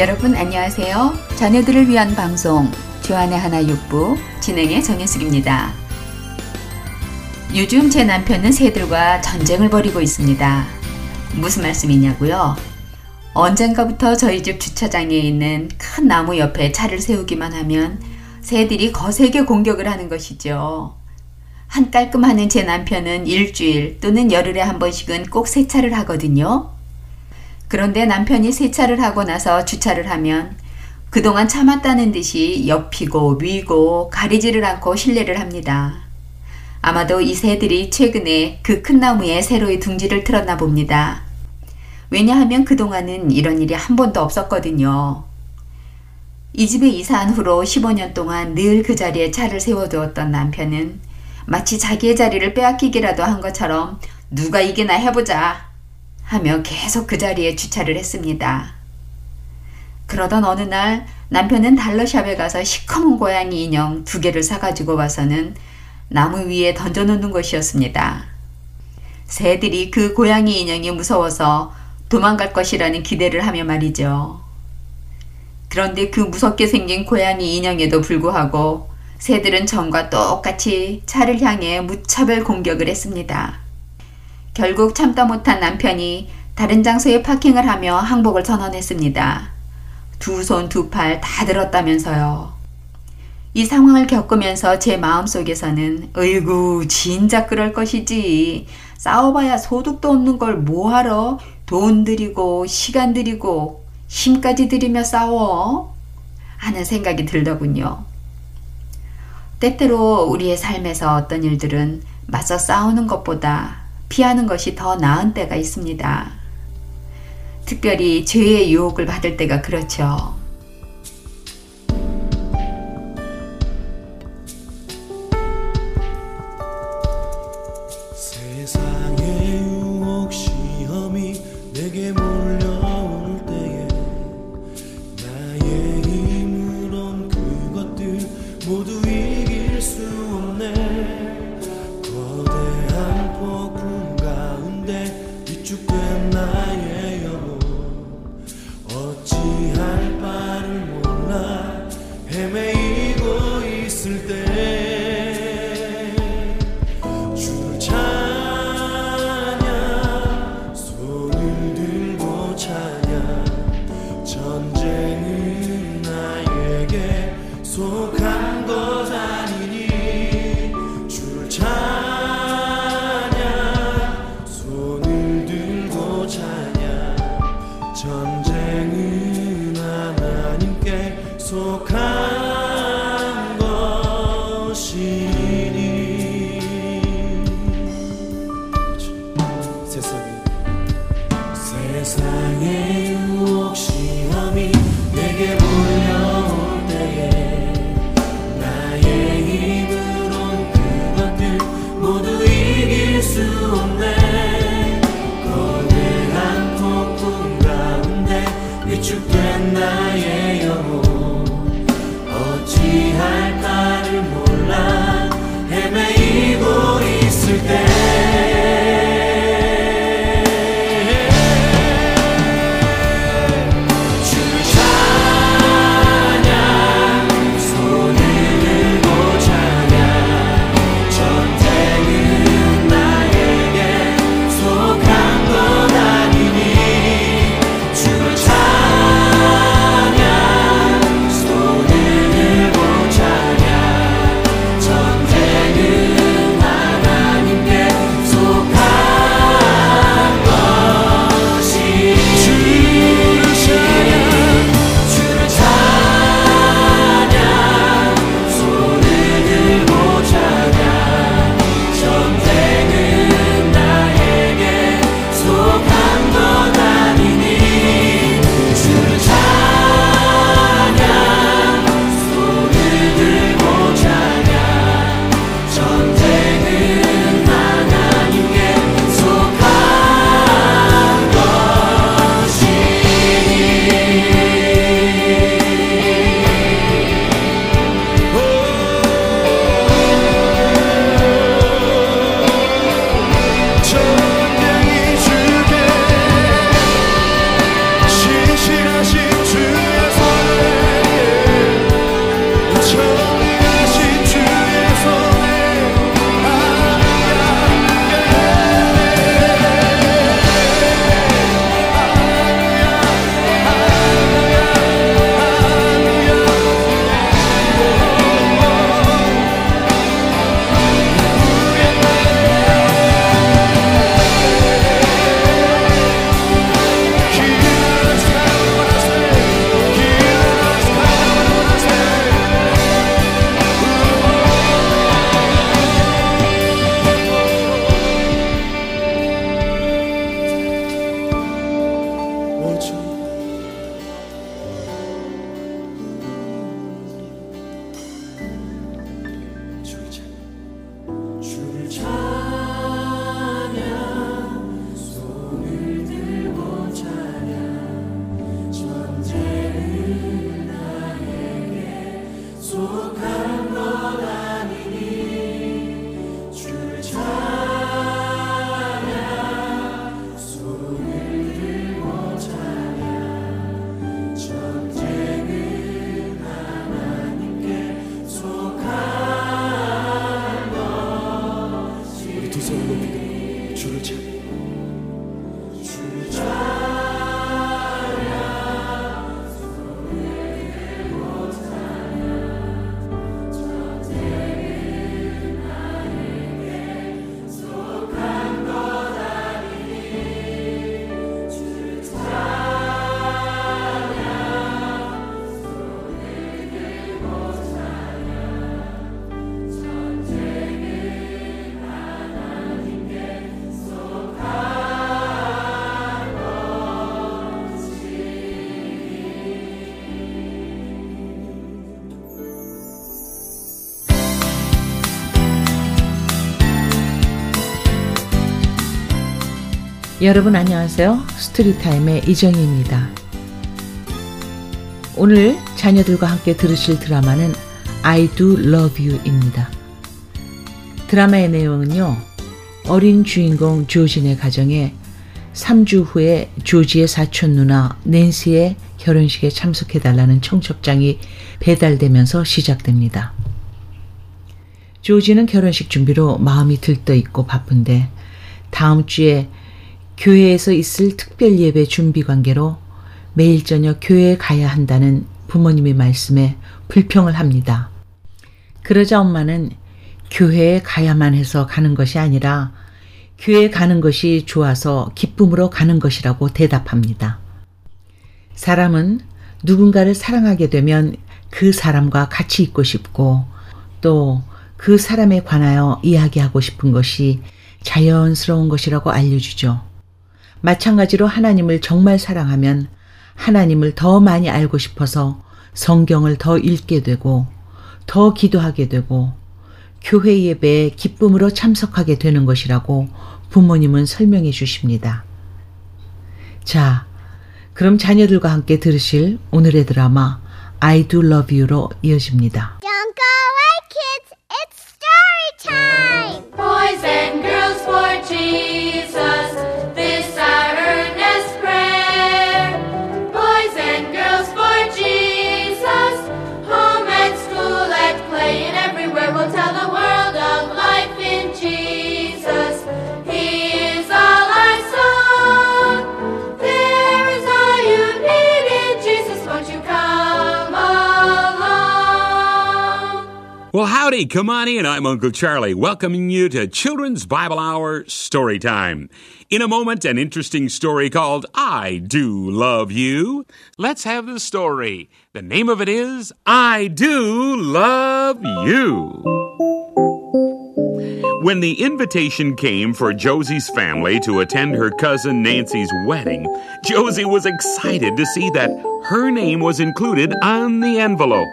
여러분 안녕하세요. 자녀들을 위한 방송 주안의 하나 육부 진행의 정혜숙입니다. 요즘 제 남편은 새들과 전쟁을 벌이고 있습니다. 무슨 말씀이냐고요? 언젠가부터 저희 집 주차장에 있는 큰 나무 옆에 차를 세우기만 하면 새들이 거세게 공격을 하는 것이죠. 한 깔끔하는 제 남편은 일주일 또는 열흘에 한 번씩은 꼭 세차를 하거든요. 그런데 남편이 세차를 하고 나서 주차를 하면 그동안 참았다는 듯이 옆이고 위고 가리지를 않고 실례를 합니다. 아마도 이 새들이 최근에 그 큰 나무에 새로이 둥지를 틀었나 봅니다. 왜냐하면 그동안은 이런 일이 한 번도 없었거든요. 이 집에 이사한 후로 15년 동안 늘 그 자리에 차를 세워두었던 남편은 마치 자기의 자리를 빼앗기기라도 한 것처럼 누가 이기나 해보자 하며 계속 그 자리에 주차를 했습니다. 그러던 어느 날 남편은 달러샵에 가서 시커먼 고양이 인형 두 개를 사가지고 와서는 나무 위에 던져놓는 것이었습니다. 새들이 그 고양이 인형이 무서워서 도망갈 것이라는 기대를 하며 말이죠. 그런데 그 무섭게 생긴 고양이 인형에도 불구하고 새들은 전과 똑같이 차를 향해 무차별 공격을 했습니다. 결국 참다 못한 남편이 다른 장소에 파킹을 하며 항복을 선언했습니다. 두 손 두 팔 다 들었다면서요. 이 상황을 겪으면서 제 마음속에서는 어이구 진작 그럴 것이지 싸워봐야 소득도 없는 걸 뭐하러 돈 들이고 시간 들이고 힘까지 들이며 싸워 하는 생각이 들더군요. 때때로 우리의 삶에서 어떤 일들은 맞서 싸우는 것보다 피하는 것이 더 나은 때가 있습니다. 특별히 죄의 유혹을 받을 때가 그렇죠. 여러분 안녕하세요. 스토리타임의 이정희입니다. 오늘 자녀들과 함께 들으실 드라마는 I Do Love You입니다. 드라마의 내용은요. 어린 주인공 조진의 가정에 3주 후에 조지의 사촌 누나 낸시의 결혼식에 참석해달라는 청첩장이 배달되면서 시작됩니다. 조지는 결혼식 준비로 마음이 들떠 있고 바쁜데 다음 주에 교회에서 있을 특별 예배 준비 관계로 매일 저녁 교회에 가야 한다는 부모님의 말씀에 불평을 합니다. 그러자 엄마는 교회에 가야만 해서 가는 것이 아니라 교회에 가는 것이 좋아서 기쁨으로 가는 것이라고 대답합니다. 사람은 누군가를 사랑하게 되면 그 사람과 같이 있고 싶고 또 그 사람에 관하여 이야기하고 싶은 것이 자연스러운 것이라고 알려주죠. 마찬가지로 하나님을 정말 사랑하면 하나님을 더 많이 알고 싶어서 성경을 더 읽게 되고 더 기도하게 되고 교회 예배에 기쁨으로 참석하게 되는 것이라고 부모님은 설명해 주십니다. 자, 그럼 자녀들과 함께 들으실 오늘의 드라마 I Do Love You로 이어집니다. Don't go away, kids. It's story time. Boys and girls for Jesus, Well, howdy, come on in. I'm Uncle Charlie, welcoming you to Children's Bible Hour Story Time. In a moment, an interesting story called I Do Love You. Let's have the story. The name of it is I Do Love You. When the invitation came for Josie's family to attend her cousin Nancy's wedding, Josie was excited to see that her name was included on the envelope.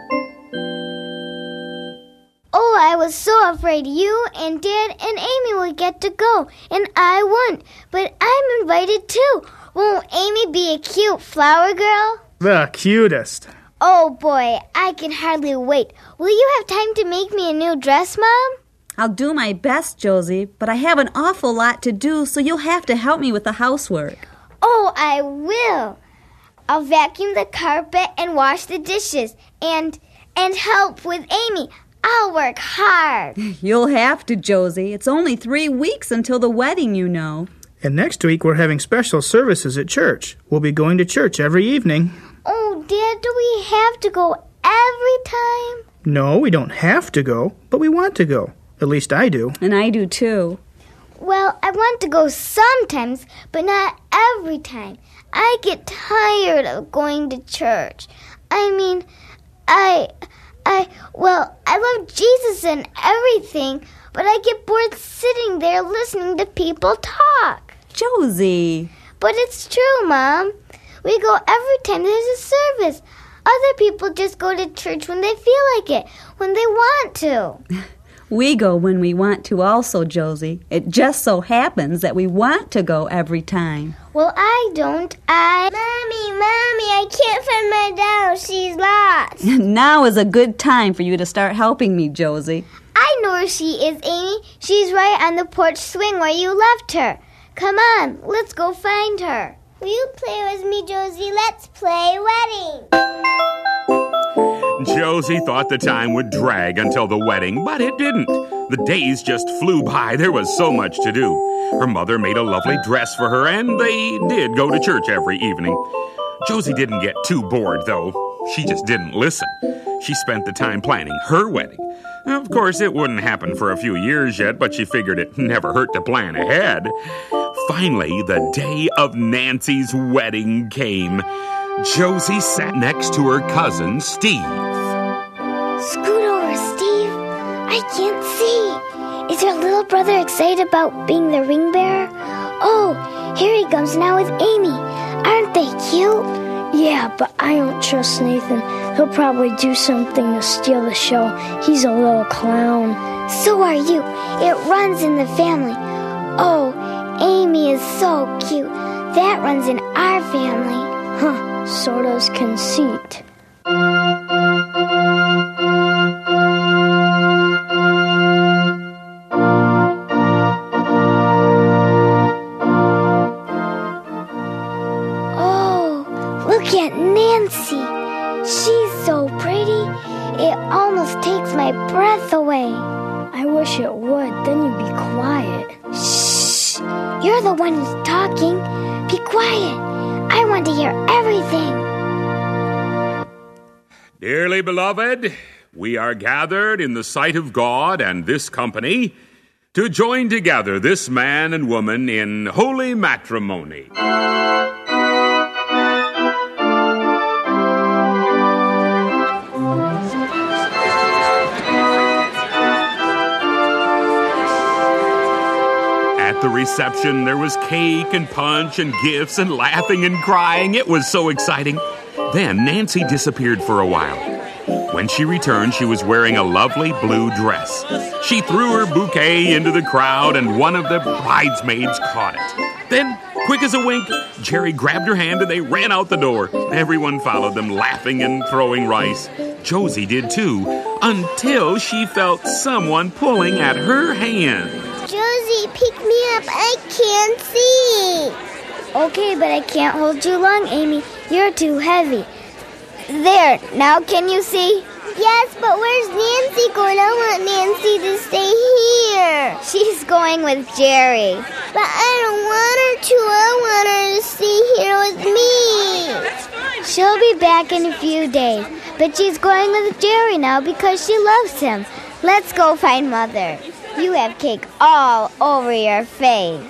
Oh, I was so afraid you and Dad and Amy would get to go, and I won't. But I'm invited too. Won't Amy be a cute flower girl? The cutest. Oh boy, I can hardly wait. Will you have time to make me a new dress, Mom? I'll do my best, Josie, but I have an awful lot to do, so you'll have to help me with the housework. Oh, I will. I'll vacuum the carpet and wash the dishes and and help with Amy. I'll work hard. You'll have to, Josie. It's only three weeks until the wedding, you know. And next week we're having special services at church. We'll be going to church every evening. Oh, Dad, do we have to go every time? No, we don't have to go, but we want to go. At least I do. And I do too. Well, I want to go sometimes, but not every time. I get tired of going to church. I mean, I, I, well, I love Jesus and everything, but I get bored sitting there listening to people talk. Josie. But it's true, Mom. We go every time there's a service. Other people just go to church when they feel like it, when they want to. We go when we want to, also, Josie. It just so happens that we want to go every time. Well, I don't. I. Mommy, Mommy, I can't find my doll. She's lost. now is a good time for you to start helping me, Josie. I know where she is, Amy. She's right on the porch swing where you left her. Come on, let's go find her. Will you play with me, Josie? Let's play wedding. Josie thought the time would drag until the wedding, but it didn't. The days just flew by. There was so much to do. Her mother made a lovely dress for her, and they did go to church every evening. Josie didn't get too bored, though. She just didn't listen. She spent the time planning her wedding. Of course, it wouldn't happen for a few years yet, but she figured it never hurt to plan ahead. Finally, the day of Nancy's wedding came. Josie sat next to her cousin, Steve. Scoot over, Steve. I can't see. Is your little brother excited about being the ring bearer? Oh, here he comes now with Amy. Aren't they cute? Yeah, but I don't trust Nathan. He'll probably do something to steal the show. He's a little clown. So are you. It runs in the family. Oh, Amy is so cute. That runs in our family. Huh, so does conceit. Oh, look at Nancy. She's so pretty. It almost takes my breath away. I wish it would, then you'd be quiet. Shh! You're the one who's talking. Be quiet. Want to hear everything. Dearly beloved, we are gathered in the sight of God and this company to join together this man and woman in holy matrimony. At the reception, there was cake and punch and gifts and laughing and crying. It was so exciting. Then Nancy disappeared for a while. When she returned, she was wearing a lovely blue dress. She threw her bouquet into the crowd, and one of the bridesmaids caught it. Then, quick as a wink, Jerry grabbed her hand and they ran out the door. Everyone followed them, laughing and throwing rice. Josie did too, until she felt someone pulling at her hand. Josie, pick me up. I can't see. Okay, but I can't hold you long, Amy. You're too heavy. There, now can you see? Yes, but where's Nancy going? I want Nancy to stay here. She's going with Jerry. But I don't want her to. I want her to stay here with me. She'll be back in a few days. But she's going with Jerry now because she loves him. Let's go find Mother. You have cake all over your face.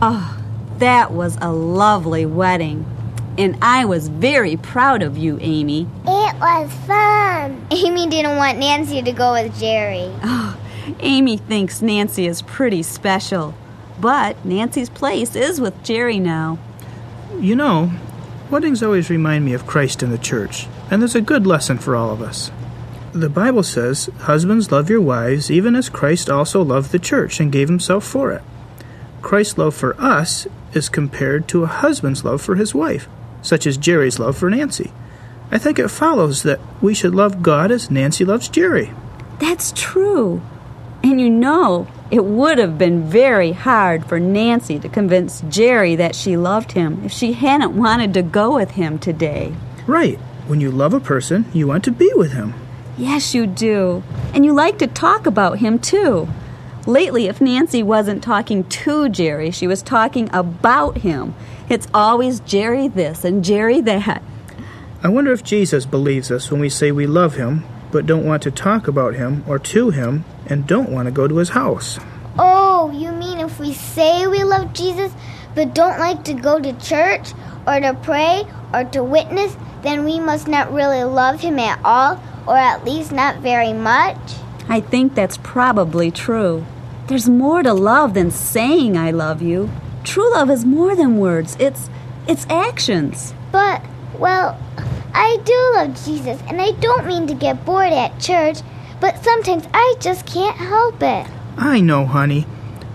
Oh, that was a lovely wedding. And I was very proud of you, Amy. It was fun. Amy didn't want Nancy to go with Jerry. Oh, Amy thinks Nancy is pretty special. But Nancy's place is with Jerry now. You know, weddings always remind me of Christ and the church, and there's a good lesson for all of us. The Bible says, Husbands, love your wives, even as Christ also loved the church and gave himself for it. Christ's love for us is compared to a husband's love for his wife, such as Jerry's love for Nancy. I think it follows that we should love God as Nancy loves Jerry. That's true. And you know, it would have been very hard for Nancy to convince Jerry that she loved him if she hadn't wanted to go with him today. Right. When you love a person, you want to be with him. Yes, you do. And you like to talk about him, too. Lately, if Nancy wasn't talking to Jerry, she was talking about him. It's always Jerry this and Jerry that. I wonder if Jesus believes us when we say we love him, but don't want to talk about him or to him, and don't want to go to his house. Oh, you mean if we say we love Jesus but don't like to go to church or to pray or to witness, then we must not really love him at all, or at least not very much? I think that's probably true. There's more to love than saying I love you. True love is more than words. It's it's actions. But, well, I do love Jesus, and I don't mean to get bored at church, but sometimes I just can't help it. I know, honey,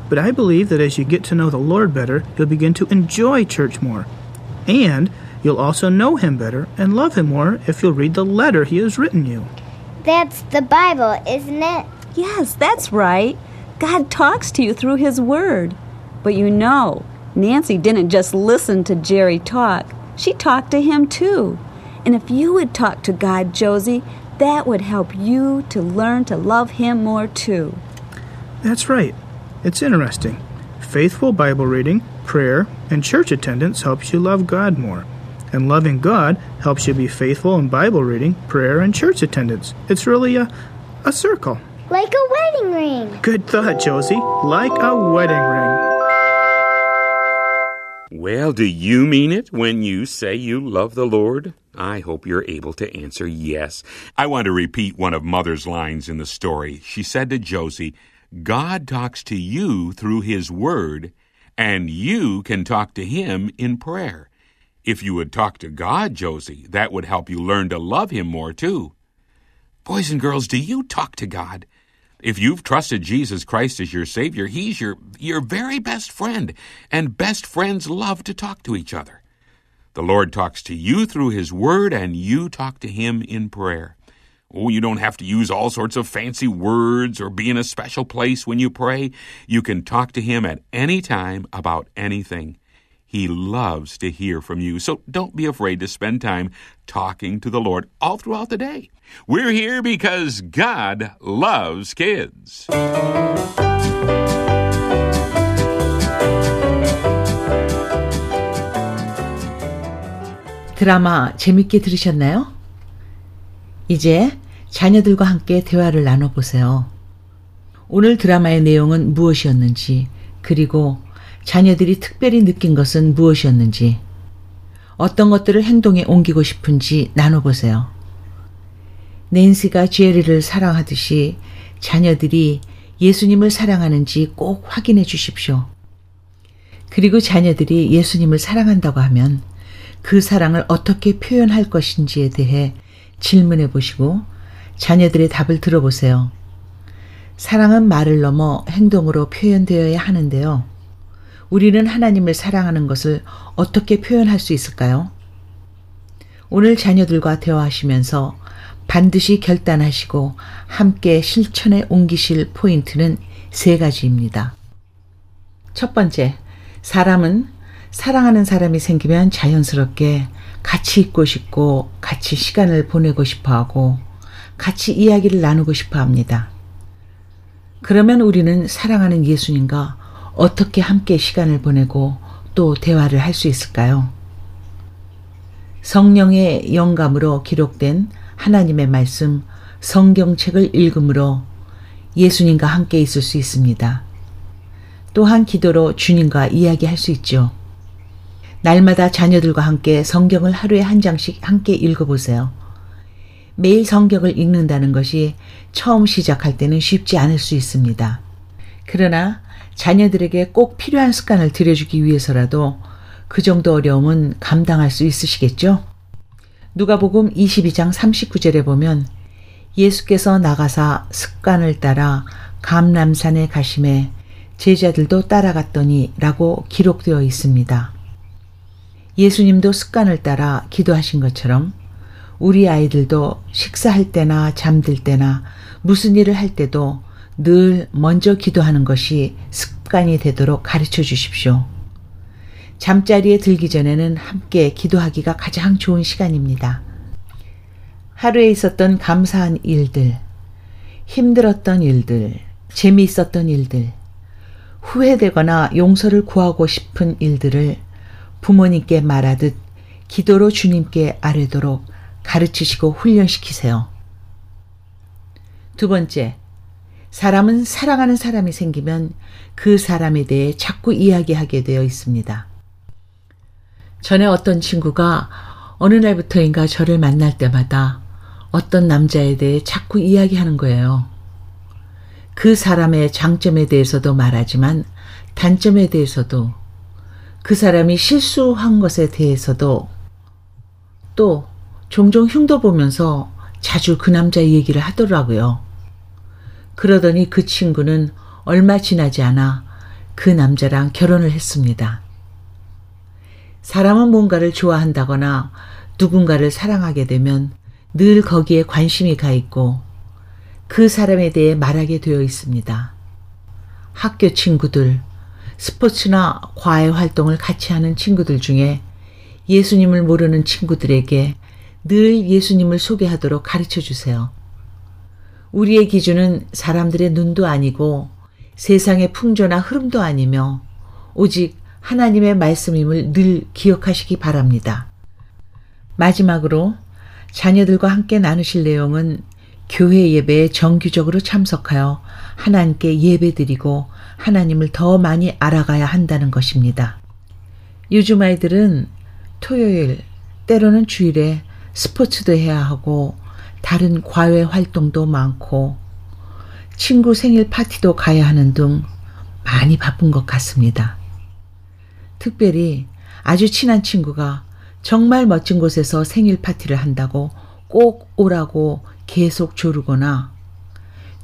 but I believe that as you get to know the Lord better, you'll begin to enjoy church more. And you'll also know him better and love him more if you'll read the letter he has written you. That's the Bible, isn't it? Yes, that's right. God talks to you through His Word. But you know, Nancy didn't just listen to Jerry talk, she talked to him too. And if you would talk to God, Josie, that would help you to learn to love Him more too. That's right. It's interesting. Faithful Bible reading, prayer, and church attendance helps you love God more. And loving God helps you be faithful in Bible reading, prayer, and church attendance. It's really a, a circle. Like a wedding ring. Good thought, Josie. Like a wedding ring. Well, do you mean it when you say you love the Lord? I hope you're able to answer yes. I want to repeat one of Mother's lines in the story. She said to Josie, God talks to you through His Word, and you can talk to Him in prayer. If you would talk to God, Josie, that would help you learn to love Him more too. Boys and girls, do you talk to God? If you've trusted Jesus Christ as your Savior, He's your, your very best friend, and best friends love to talk to each other. The Lord talks to you through His Word, and you talk to Him in prayer. Oh, you don't have to use all sorts of fancy words or be in a special place when you pray. You can talk to Him at any time about anything. He loves to hear from you, so don't be afraid to spend time talking to the Lord all throughout the day. We're here because God loves kids. 드라마 재밌게 들으셨나요? 이제 자녀들과 함께 대화를 나눠보세요. 오늘 드라마의 내용은 무엇이었는지, 그리고 자녀들이 특별히 느낀 것은 무엇이었는지, 어떤 것들을 행동에 옮기고 싶은지 나눠보세요. 낸시가 제리를 사랑하듯이 자녀들이 예수님을 사랑하는지 꼭 확인해 주십시오. 그리고 자녀들이 예수님을 사랑한다고 하면 그 사랑을 어떻게 표현할 것인지에 대해 질문해 보시고 자녀들의 답을 들어보세요. 사랑은 말을 넘어 행동으로 표현되어야 하는데요. 우리는 하나님을 사랑하는 것을 어떻게 표현할 수 있을까요? 오늘 자녀들과 대화하시면서 반드시 결단하시고 함께 실천에 옮기실 포인트는 세 가지입니다. 첫 번째, 사람은 사랑하는 사람이 생기면 자연스럽게 같이 있고 싶고 같이 시간을 보내고 싶어 하고 같이 이야기를 나누고 싶어 합니다. 그러면 우리는 사랑하는 예수님과 어떻게 함께 시간을 보내고 또 대화를 할 수 있을까요? 성령의 영감으로 기록된 하나님의 말씀 성경책을 읽음으로 예수님과 함께 있을 수 있습니다. 또한 기도로 주님과 이야기할 수 있죠. 날마다 자녀들과 함께 성경을 하루에 한 장씩 함께 읽어보세요. 매일 성경을 읽는다는 것이 처음 시작할 때는 쉽지 않을 수 있습니다. 그러나 자녀들에게 꼭 필요한 습관을 들여주기 위해서라도 그 정도 어려움은 감당할 수 있으시겠죠? 누가복음 22장 39절에 보면 예수께서 나가사 습관을 따라 감람산에 가심에 제자들도 따라갔더니 라고 기록되어 있습니다. 예수님도 습관을 따라 기도하신 것처럼 우리 아이들도 식사할 때나 잠들 때나 무슨 일을 할 때도 늘 먼저 기도하는 것이 습관이 되도록 가르쳐 주십시오. 잠자리에 들기 전에는 함께 기도하기가 가장 좋은 시간입니다. 하루에 있었던 감사한 일들, 힘들었던 일들, 재미있었던 일들, 후회되거나 용서를 구하고 싶은 일들을 부모님께 말하듯 기도로 주님께 아뢰도록 가르치시고 훈련시키세요. 두 번째, 사람은 사랑하는 사람이 생기면 그 사람에 대해 자꾸 이야기하게 되어 있습니다. 전에 어떤 친구가 어느 날부터인가 저를 만날 때마다 어떤 남자에 대해 자꾸 이야기하는 거예요. 그 사람의 장점에 대해서도 말하지만 단점에 대해서도 그 사람이 실수한 것에 대해서도 또 종종 흉도 보면서 자주 그 남자 얘기를 하더라고요. 그러더니 그 친구는 얼마 지나지 않아 그 남자랑 결혼을 했습니다. 사람은 뭔가를 좋아한다거나 누군가를 사랑하게 되면 늘 거기에 관심이 가 있고 그 사람에 대해 말하게 되어 있습니다. 학교 친구들, 스포츠나 과외 활동을 같이 하는 친구들 중에 예수님을 모르는 친구들에게 늘 예수님을 소개하도록 가르쳐 주세요. 우리의 기준은 사람들의 눈도 아니고 세상의 풍조나 흐름도 아니며 오직 하나님의 말씀임을 늘 기억하시기 바랍니다. 마지막으로 자녀들과 함께 나누실 내용은 교회 예배에 정기적으로 참석하여 하나님께 예배드리고 하나님을 더 많이 알아가야 한다는 것입니다. 요즘 아이들은 토요일, 때로는 주일에 스포츠도 해야 하고 다른 과외 활동도 많고 친구 생일 파티도 가야 하는 등 많이 바쁜 것 같습니다. 특별히 아주 친한 친구가 정말 멋진 곳에서 생일 파티를 한다고 꼭 오라고 계속 조르거나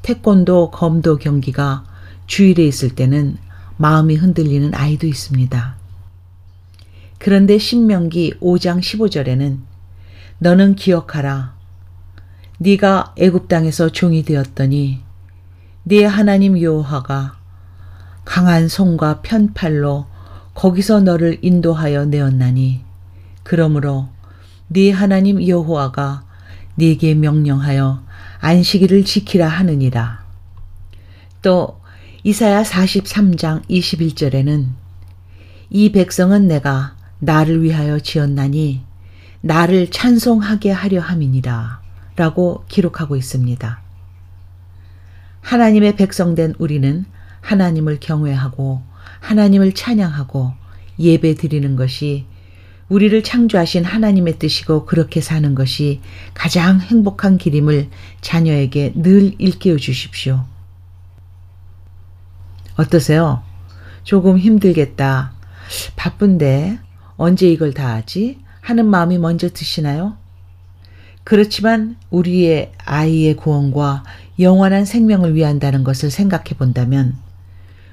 태권도, 검도 경기가 주일에 있을 때는 마음이 흔들리는 아이도 있습니다. 그런데 신명기 5장 15절에는 너는 기억하라. 네가 애굽 땅에서 종이 되었더니 네 하나님 여호와가 강한 손과 편팔로 거기서 너를 인도하여 내었나니 그러므로 네 하나님 여호와가 네게 명령하여 안식일을 지키라 하느니라. 또 이사야 43장 21절에는 이 백성은 내가 나를 위하여 지었나니 나를 찬송하게 하려 함이니라 라고 기록하고 있습니다. 하나님의 백성된 우리는 하나님을 경외하고 하나님을 찬양하고 예배 드리는 것이 우리를 창조하신 하나님의 뜻이고 그렇게 사는 것이 가장 행복한 길임을 자녀에게 늘 일깨워 주십시오. 어떠세요? 조금 힘들겠다. 바쁜데 언제 이걸 다 하지? 하는 마음이 먼저 드시나요? 그렇지만 우리의 아이의 구원과 영원한 생명을 위한다는 것을 생각해 본다면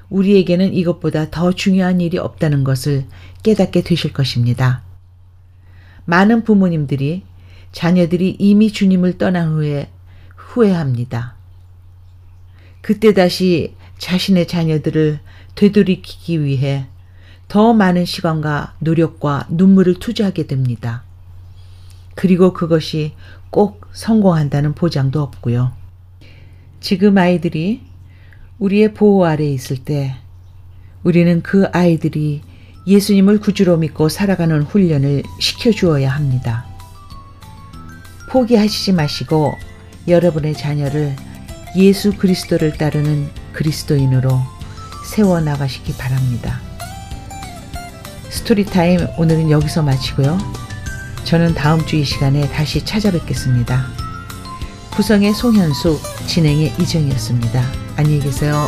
우리에게는 이것보다 더 중요한 일이 없다는 것을 깨닫게 되실 것입니다. 많은 부모님들이 자녀들이 이미 주님을 떠난 후에 후회합니다. 그때 다시 자신의 자녀들을 되돌이키기 위해 더 많은 시간과 노력과 눈물을 투자하게 됩니다. 그리고 그것이 꼭 성공한다는 보장도 없고요. 지금 아이들이 우리의 보호 아래에 있을 때 우리는 그 아이들이 예수님을 구주로 믿고 살아가는 훈련을 시켜주어야 합니다. 포기하시지 마시고 여러분의 자녀를 예수 그리스도를 따르는 그리스도인으로 세워나가시기 바랍니다. 스토리타임 오늘은 여기서 마치고요. 저는 다음 주 이 시간에 다시 찾아뵙겠습니다. 구성의 송현수, 진행의 이정이었습니다. 안녕히 계세요.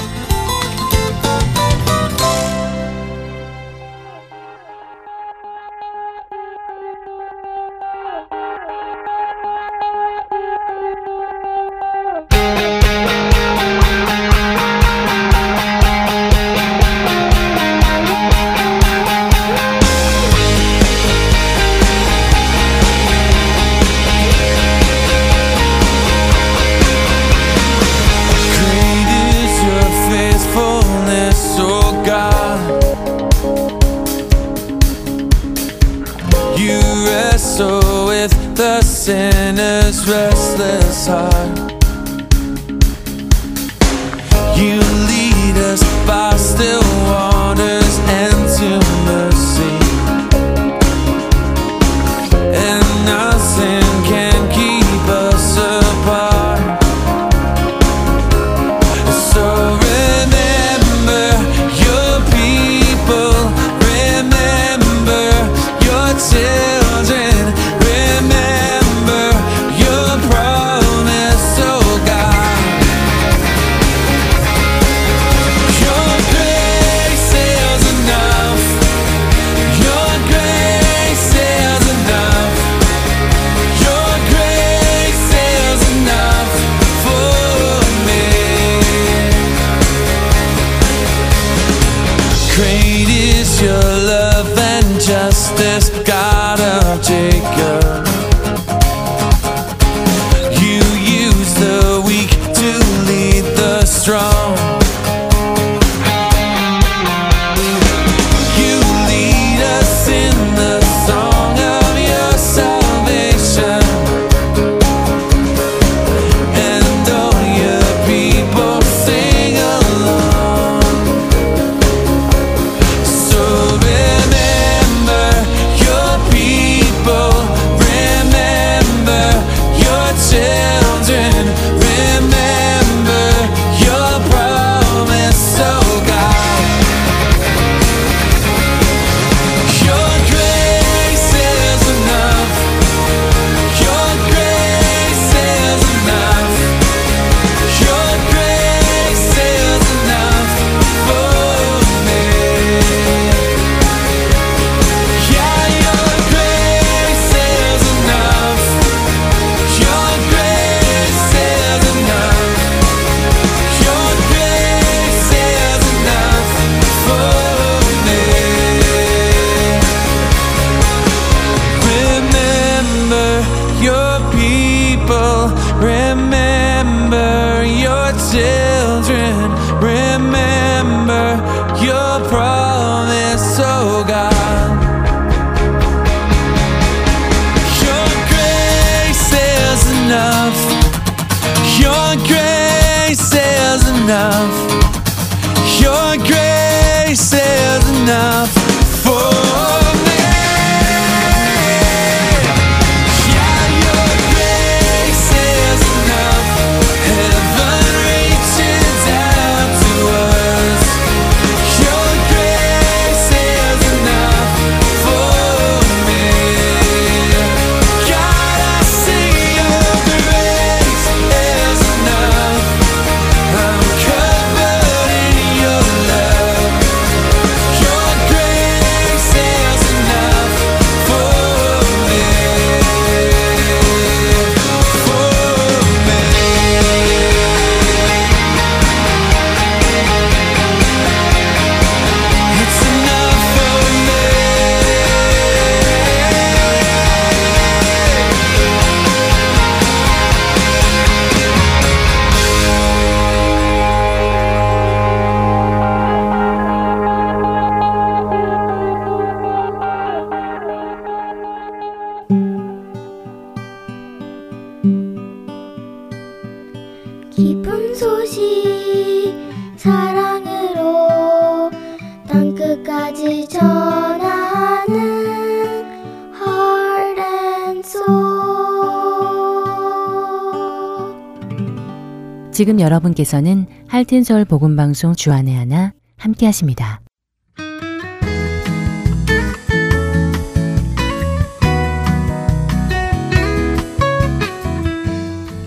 지금 여러분께서는 할텐서울 복음방송 주안의 하나 함께 하십니다.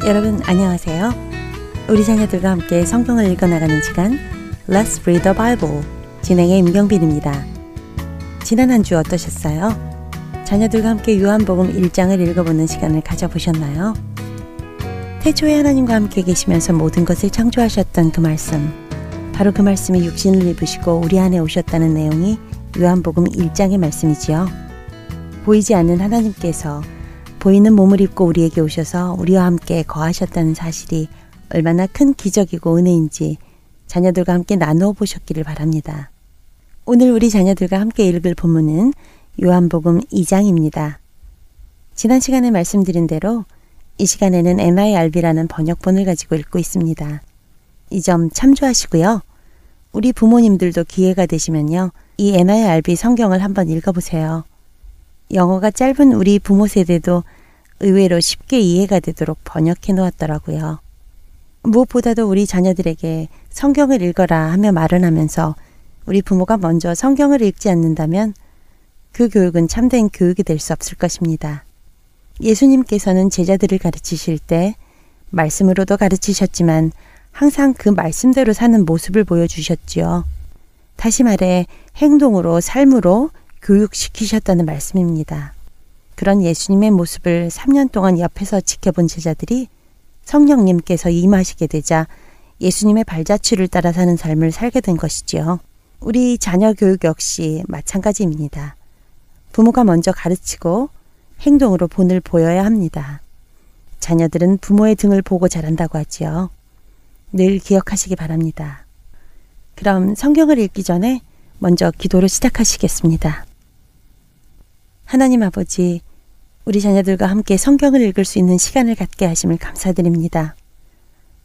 여러분 안녕하세요. 우리 자녀들과 함께 성경을 읽어나가는 시간 Let's Read the Bible 진행의 임경빈입니다. 지난 한 주 어떠셨어요? 자녀들과 함께 요한복음 1장을 읽어보는 시간을 가져보셨나요? 태초에 하나님과 함께 계시면서 모든 것을 창조하셨던 그 말씀 바로 그 말씀이 육신을 입으시고 우리 안에 오셨다는 내용이 요한복음 1장의 말씀이지요. 보이지 않는 하나님께서 보이는 몸을 입고 우리에게 오셔서 우리와 함께 거하셨다는 사실이 얼마나 큰 기적이고 은혜인지 자녀들과 함께 나누어 보셨기를 바랍니다. 오늘 우리 자녀들과 함께 읽을 본문은 요한복음 2장입니다. 지난 시간에 말씀드린 대로 이 시간에는 NIRB라는 번역본을 가지고 읽고 있습니다. 이 점 참조하시고요. 우리 부모님들도 기회가 되시면요. 이 NIRB 성경을 한번 읽어보세요. 영어가 짧은 우리 부모 세대도 의외로 쉽게 이해가 되도록 번역해 놓았더라고요. 무엇보다도 우리 자녀들에게 성경을 읽어라 하며 말은 하면서 우리 부모가 먼저 성경을 읽지 않는다면 그 교육은 참된 교육이 될 수 없을 것입니다. 예수님께서는 제자들을 가르치실 때 말씀으로도 가르치셨지만 항상 그 말씀대로 사는 모습을 보여주셨지요. 다시 말해 행동으로 삶으로 교육시키셨다는 말씀입니다. 그런 예수님의 모습을 3년 동안 옆에서 지켜본 제자들이 성령님께서 임하시게 되자 예수님의 발자취를 따라 사는 삶을 살게 된 것이지요. 우리 자녀 교육 역시 마찬가지입니다. 부모가 먼저 가르치고 행동으로 본을 보여야 합니다. 자녀들은 부모의 등을 보고 자란다고 하지요. 늘 기억하시기 바랍니다. 그럼 성경을 읽기 전에 먼저 기도로 시작하시겠습니다. 하나님 아버지, 우리 자녀들과 함께 성경을 읽을 수 있는 시간을 갖게 하심을 감사드립니다.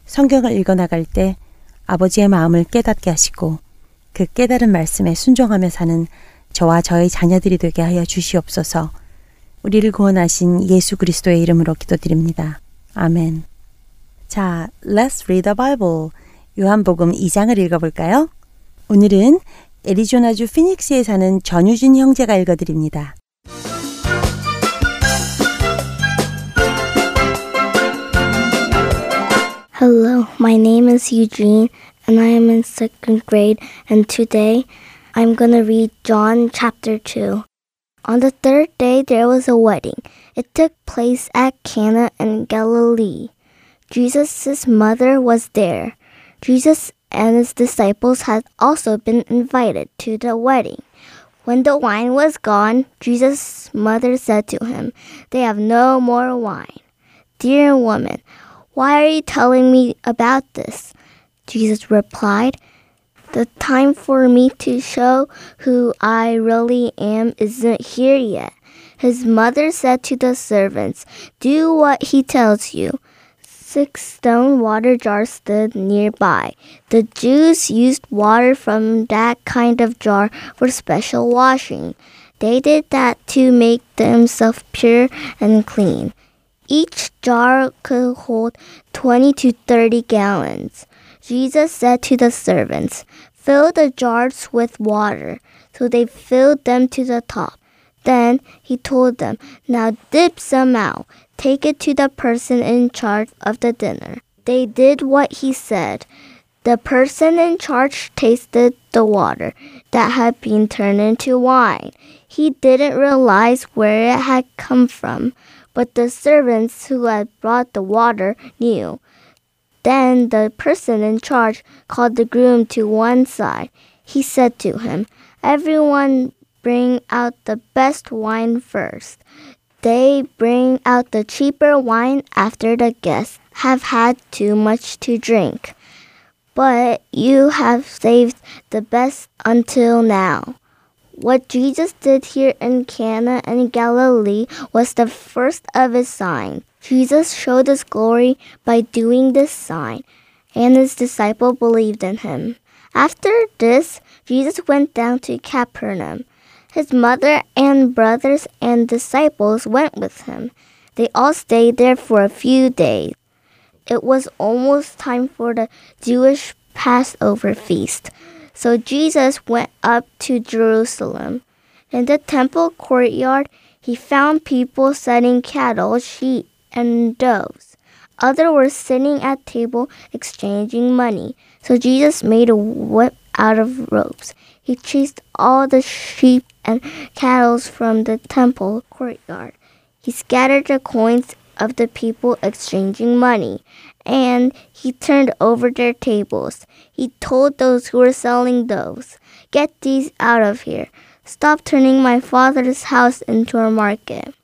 성경을 읽어 나갈 때 아버지의 마음을 깨닫게 하시고 그 깨달은 말씀에 순종하며 사는 저와 저의 자녀들이 되게 하여 주시옵소서. 우리를 구원하신 예수 그리스도의 이름으로 기도드립니다. 아멘. 자, Let's read the Bible. 요한복음 2장을 읽어볼까요? 오늘은 애리조나주 피닉스에 사는 전유진 형제가 읽어드립니다. Hello, my name is Eugene and I am in second grade and today I'm going to read John chapter 2. On the third day there was a wedding. It took place at Cana in Galilee. Jesus' mother was there. Jesus and his disciples had also been invited to the wedding. When the wine was gone, Jesus' mother said to him, They have no more wine. Dear woman, why are you telling me about this? Jesus replied, The time for me to show who I really am isn't here yet. His mother said to the servants, Do what he tells you. Six stone water jars stood nearby. The Jews used water from that kind of jar for special washing. They did that to make themselves pure and clean. Each jar could hold 20 to 30 gallons. Jesus said to the servants, Fill the jars with water. So they filled them to the top. Then he told them, Now dip some out. Take it to the person in charge of the dinner. They did what he said. The person in charge tasted the water that had been turned into wine. He didn't realize where it had come from, but the servants who had brought the water knew. Then the person in charge called the groom to one side. He said to him, Everyone bring out the best wine first. They bring out the cheaper wine after the guests have had too much to drink. But you have saved the best until now. What Jesus did here in Cana and Galilee was the first of his signs. Jesus showed his glory by doing this sign, and his disciple believed in him. After this, Jesus went down to Capernaum. His mother and brothers and disciples went with him. They all stayed there for a few days. It was almost time for the Jewish Passover feast. So Jesus went up to Jerusalem. In the temple courtyard, he found people selling cattle, sheep, and doves. Others were sitting at table exchanging money. So Jesus made a whip out of ropes. He chased all the sheep and cattle from the temple courtyard. He scattered the coins of the people exchanging money, and he turned over their tables. He told those who were selling doves, Get these out of here. Stop turning my father's house into a market.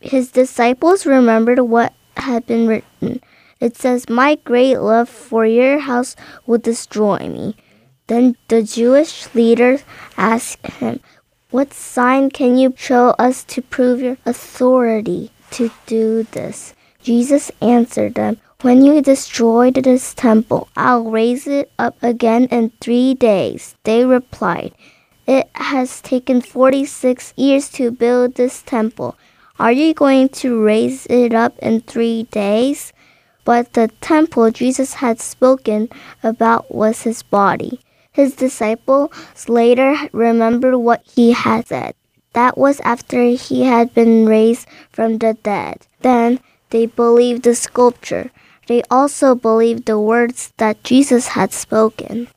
His disciples remembered what had been written. It says, My great love for your house will destroy me. Then the Jewish leaders asked him, What sign can you show us to prove your authority to do this? Jesus answered them, When you destroyed this temple, I'll raise it up again in three days. They replied, It has taken 46 years to build this temple. Are you going to raise it up in three days? But the temple Jesus had spoken about was his body. His disciples later remembered what he had said. That was after he had been raised from the dead. Then they believed the sculpture. They also believed the words that Jesus had spoken.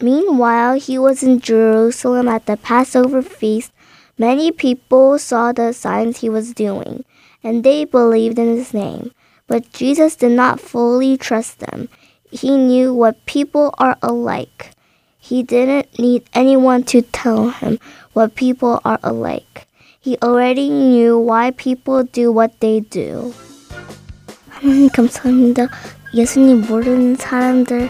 Meanwhile, he was in Jerusalem at the Passover feast. Many people saw the signs he was doing, and they believed in his name. But Jesus did not fully trust them. He knew what people are alike. He didn't need anyone to tell him what people are alike. He already knew why people do what they do. 하나님 감사합니다. 예수님 모르는 사람들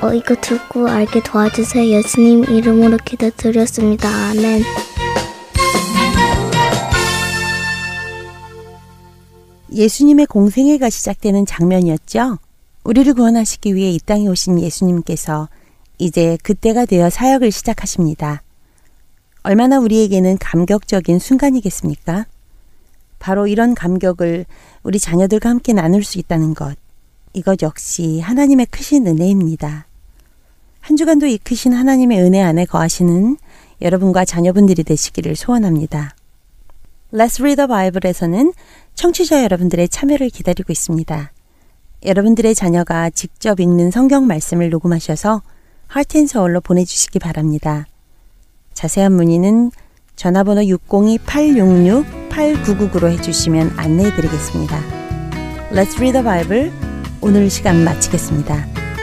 어, 이거 듣고 알게 도와주세요. 예수님 이름으로 기도드렸습니다. 아멘. 예수님의 공생애가 시작되는 장면이었죠. 우리를 구원하시기 위해 이 땅에 오신 예수님께서 이제 그때가 되어 사역을 시작하십니다. 얼마나 우리에게는 감격적인 순간이겠습니까? 바로 이런 감격을 우리 자녀들과 함께 나눌 수 있다는 것. 이것 역시 하나님의 크신 은혜입니다. 한 주간도 이 크신 하나님의 은혜 안에 거하시는 여러분과 자녀분들이 되시기를 소원합니다. Let's Read the Bible에서는 청취자 여러분들의 참여를 기다리고 있습니다. 여러분들의 자녀가 직접 읽는 성경 말씀을 녹음하셔서 하트앤서울로 보내주시기 바랍니다. 자세한 문의는 전화번호 602-866-8999로 해주시면 안내해드리겠습니다. Let's Read the Bible 오늘 시간 마치겠습니다.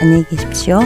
안녕히 계십시오.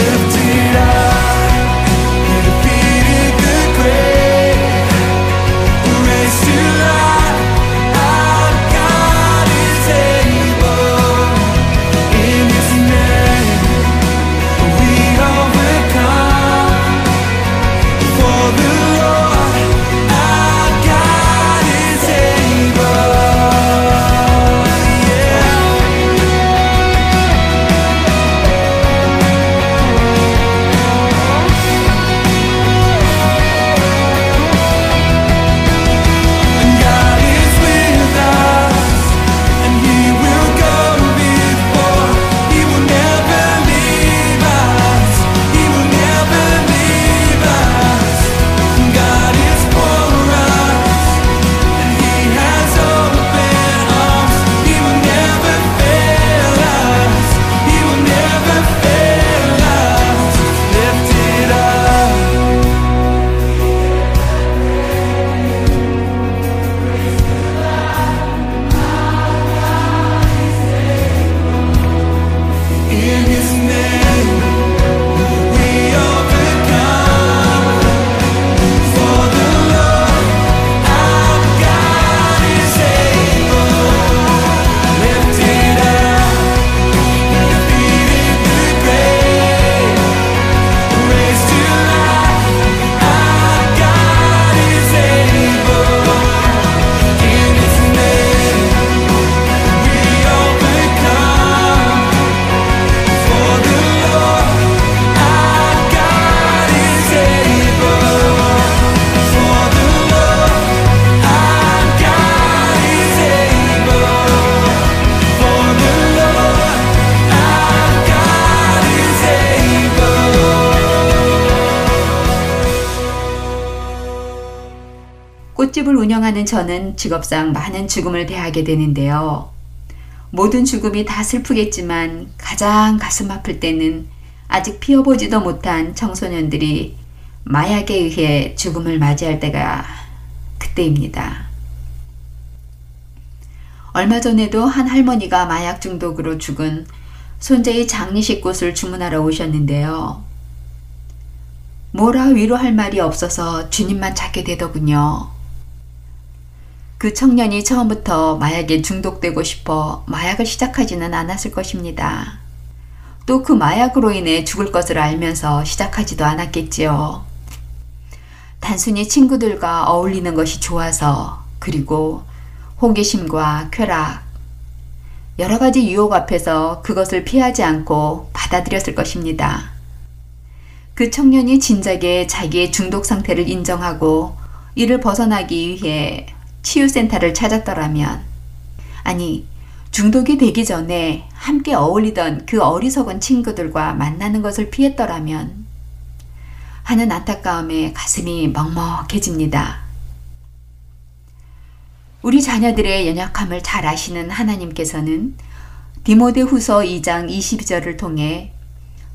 live 운영하는 저는 직업상 많은 죽음을 대하게 되는데요. 모든 죽음이 다 슬프겠지만 가장 가슴 아플 때는 아직 피어보지도 못한 청소년들이 마약에 의해 죽음을 맞이할 때가 그때입니다. 얼마 전에도 한 할머니가 마약 중독으로 죽은 손자의 장례식 꽃을 주문하러 오셨는데요. 뭐라 위로할 말이 없어서 주님만 찾게 되더군요. 그 청년이 처음부터 마약에 중독되고 싶어 마약을 시작하지는 않았을 것입니다. 또 그 마약으로 인해 죽을 것을 알면서 시작하지도 않았겠지요. 단순히 친구들과 어울리는 것이 좋아서 그리고 호기심과 쾌락, 여러 가지 유혹 앞에서 그것을 피하지 않고 받아들였을 것입니다. 그 청년이 진작에 자기의 중독 상태를 인정하고 이를 벗어나기 위해 치유센터를 찾았더라면, 아니, 중독이 되기 전에 함께 어울리던 그 어리석은 친구들과 만나는 것을 피했더라면 하는 안타까움에 가슴이 먹먹해집니다. 우리 자녀들의 연약함을 잘 아시는 하나님께서는 디모데 후서 2장 22절을 통해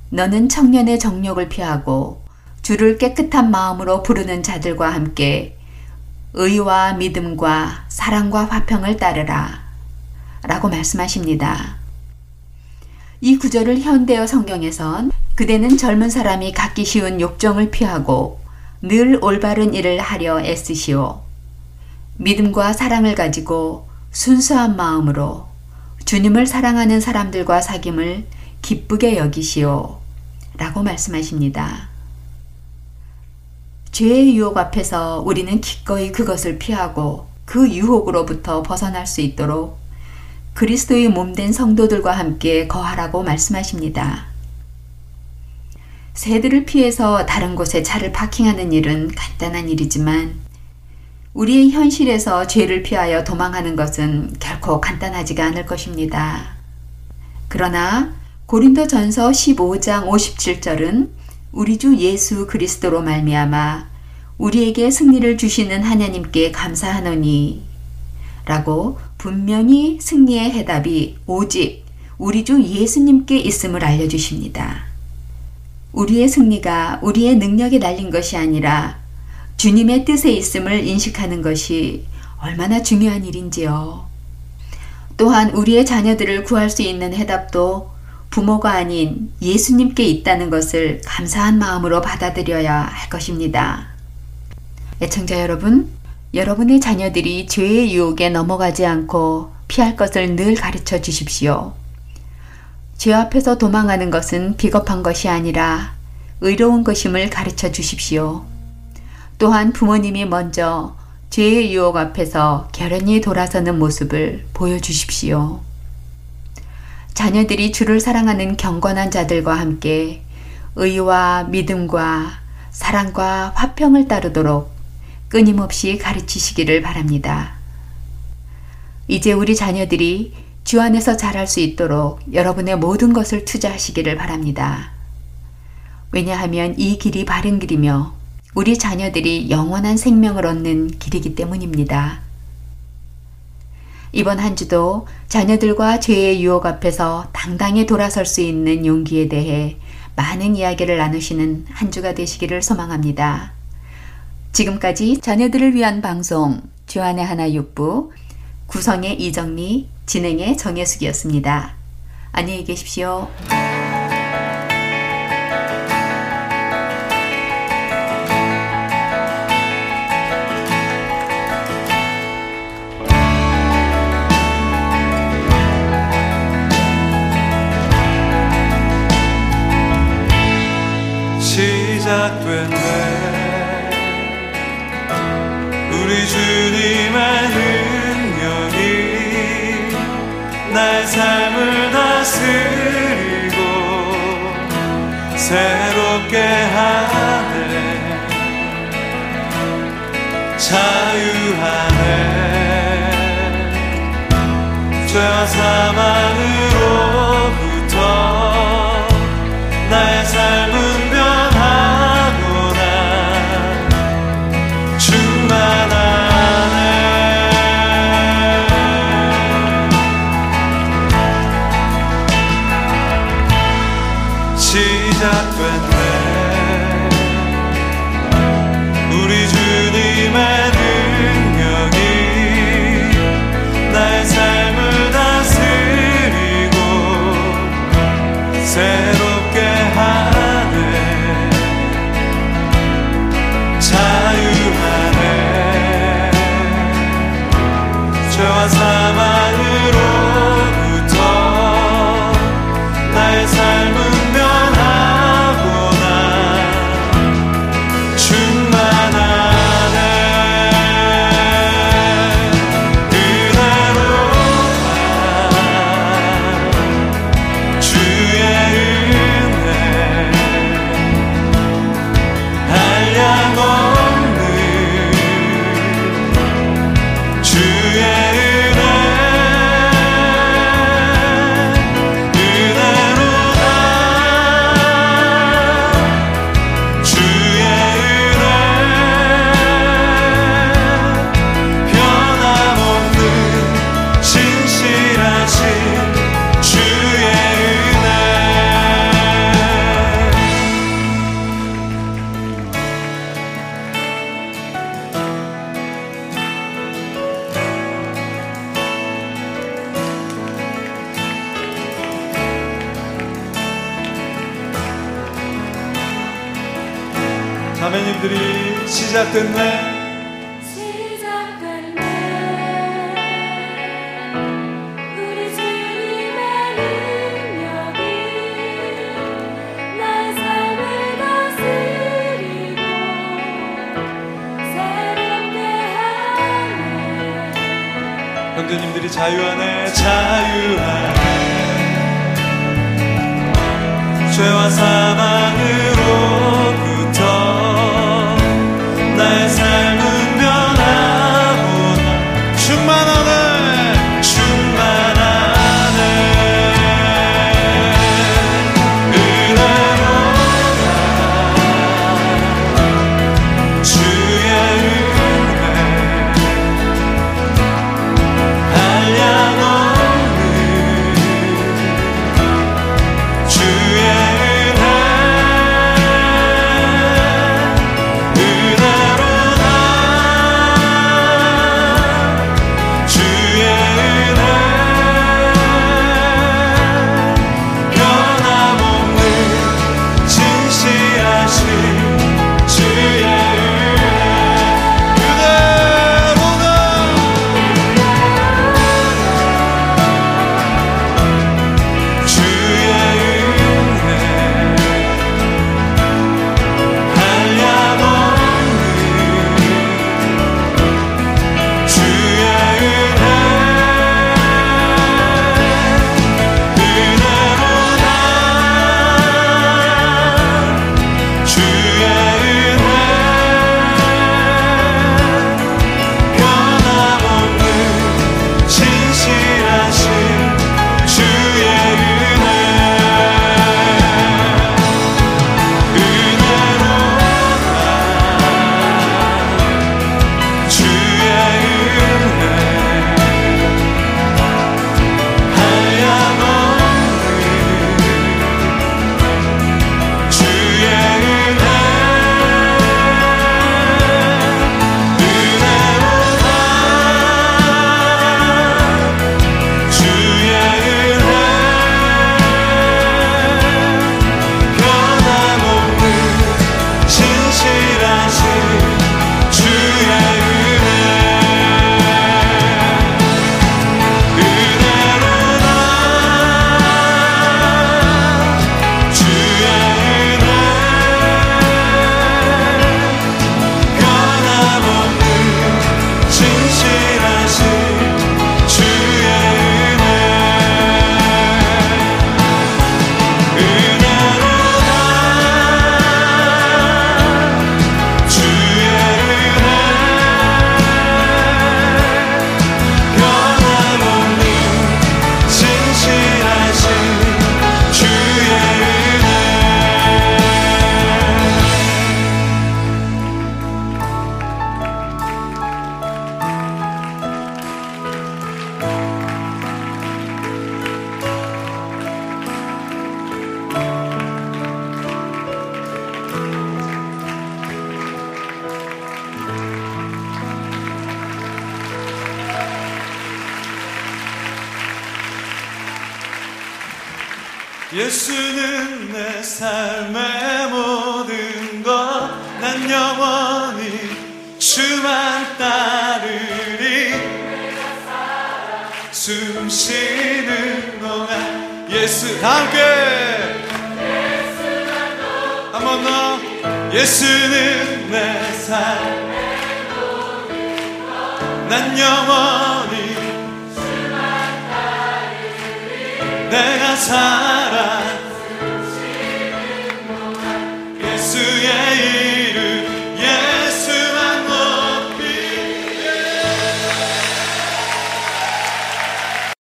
너는 청년의 정욕을 피하고 주를 깨끗한 마음으로 부르는 자들과 함께 의와 믿음과 사랑과 화평을 따르라 라고 말씀하십니다. 이 구절을 현대어 성경에선 그대는 젊은 사람이 갖기 쉬운 욕정을 피하고 늘 올바른 일을 하려 애쓰시오. 믿음과 사랑을 가지고 순수한 마음으로 주님을 사랑하는 사람들과 사귐을 기쁘게 여기시오. 라고 말씀하십니다. 죄의 유혹 앞에서 우리는 기꺼이 그것을 피하고 그 유혹으로부터 벗어날 수 있도록 그리스도의 몸된 성도들과 함께 거하라고 말씀하십니다. 새들을 피해서 다른 곳에 차를 파킹하는 일은 간단한 일이지만 우리의 현실에서 죄를 피하여 도망하는 것은 결코 간단하지가 않을 것입니다. 그러나 고린도 전서 15장 57절은 우리 주 예수 그리스도로 말미암아 우리에게 승리를 주시는 하나님께 감사하노니 라고 분명히 승리의 해답이 오직 우리 주 예수님께 있음을 알려주십니다. 우리의 승리가 우리의 능력에 달린 것이 아니라 주님의 뜻에 있음을 인식하는 것이 얼마나 중요한 일인지요. 또한 우리의 자녀들을 구할 수 있는 해답도 부모가 아닌 예수님께 있다는 것을 감사한 마음으로 받아들여야 할 것입니다. 애청자 여러분, 여러분의 자녀들이 죄의 유혹에 넘어가지 않고 피할 것을 늘 가르쳐 주십시오. 죄 앞에서 도망하는 것은 비겁한 것이 아니라 의로운 것임을 가르쳐 주십시오. 또한 부모님이 먼저 죄의 유혹 앞에서 결연히 돌아서는 모습을 보여주십시오. 자녀들이 주를 사랑하는 경건한 자들과 함께 의와 믿음과 사랑과 화평을 따르도록 끊임없이 가르치시기를 바랍니다. 이제 우리 자녀들이 주 안에서 자랄 수 있도록 여러분의 모든 것을 투자하시기를 바랍니다. 왜냐하면 이 길이 바른 길이며 우리 자녀들이 영원한 생명을 얻는 길이기 때문입니다. 이번 한 주도 자녀들과 죄의 유혹 앞에서 당당히 돌아설 수 있는 용기에 대해 많은 이야기를 나누시는 한 주가 되시기를 소망합니다. 지금까지 자녀들을 위한 방송 주안의 하나 육부 구성의 이정미 진행의 정혜숙이었습니다. 안녕히 계십시오. 시작됐네 우리 주님의 능력이 날 삶을 다스리고 새롭게 하네. 자유하네. 죄와 사망으